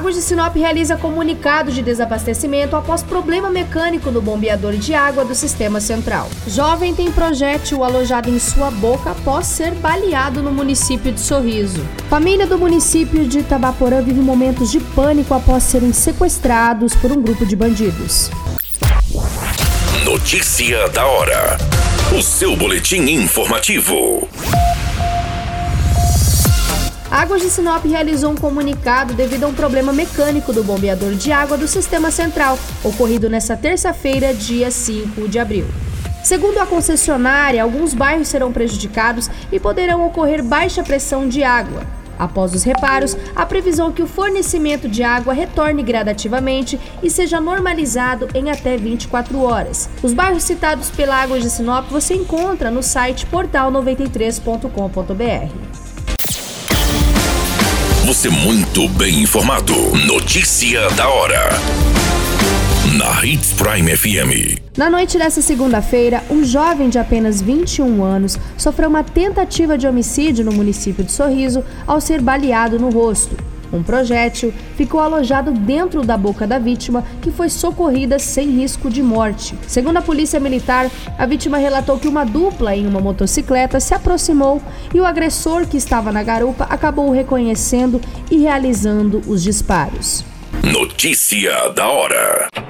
Águas de Sinop realiza comunicado de desabastecimento após problema mecânico no bombeador de água do sistema central. Jovem tem projétil alojado em sua boca após ser baleado no município de Sorriso. Família do município de Tabaporã vive momentos de pânico após serem sequestrados por um grupo de bandidos. Notícia da hora. O seu boletim informativo. Águas de Sinop realizou um comunicado devido a um problema mecânico do bombeador de água do sistema central, ocorrido nesta terça-feira, dia 5 de abril. Segundo a concessionária, alguns bairros serão prejudicados e poderão ocorrer baixa pressão de água. Após os reparos, a previsão é que o fornecimento de água retorne gradativamente e seja normalizado em até 24 horas. Os bairros citados pela Águas de Sinop você encontra no site portal93.com.br. Você muito bem informado. Notícia da hora. Na Hits Prime FM. Na noite dessa segunda-feira, um jovem de apenas 21 anos sofreu uma tentativa de homicídio no município de Sorriso ao ser baleado no rosto. Um projétil ficou alojado dentro da boca da vítima, que foi socorrida sem risco de morte. Segundo a polícia militar, a vítima relatou que uma dupla em uma motocicleta se aproximou e o agressor que estava na garupa acabou reconhecendo e realizando os disparos. Notícia da hora.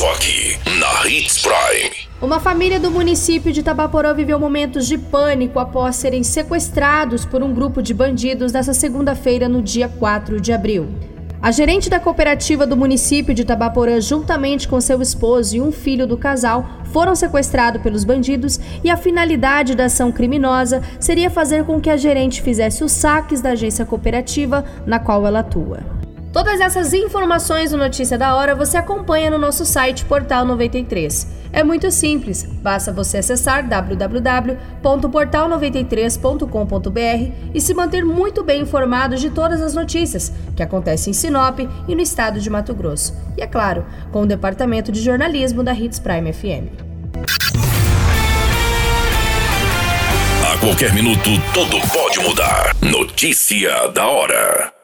Só aqui na Hits Prime. Uma família do município de Tabaporã viveu momentos de pânico após serem sequestrados por um grupo de bandidos nesta segunda-feira, no dia 4 de abril. A gerente da cooperativa do município de Tabaporã, juntamente com seu esposo e um filho do casal, foram sequestrados pelos bandidos e a finalidade da ação criminosa seria fazer com que a gerente fizesse os saques da agência cooperativa na qual ela atua. Todas essas informações no Notícia da Hora você acompanha no nosso site Portal 93. É muito simples, basta você acessar www.portal93.com.br e se manter muito bem informado de todas as notícias que acontecem em Sinop e no estado de Mato Grosso. E é claro, com o departamento de jornalismo da Hits Prime FM. A qualquer minuto, tudo pode mudar. Notícia da hora.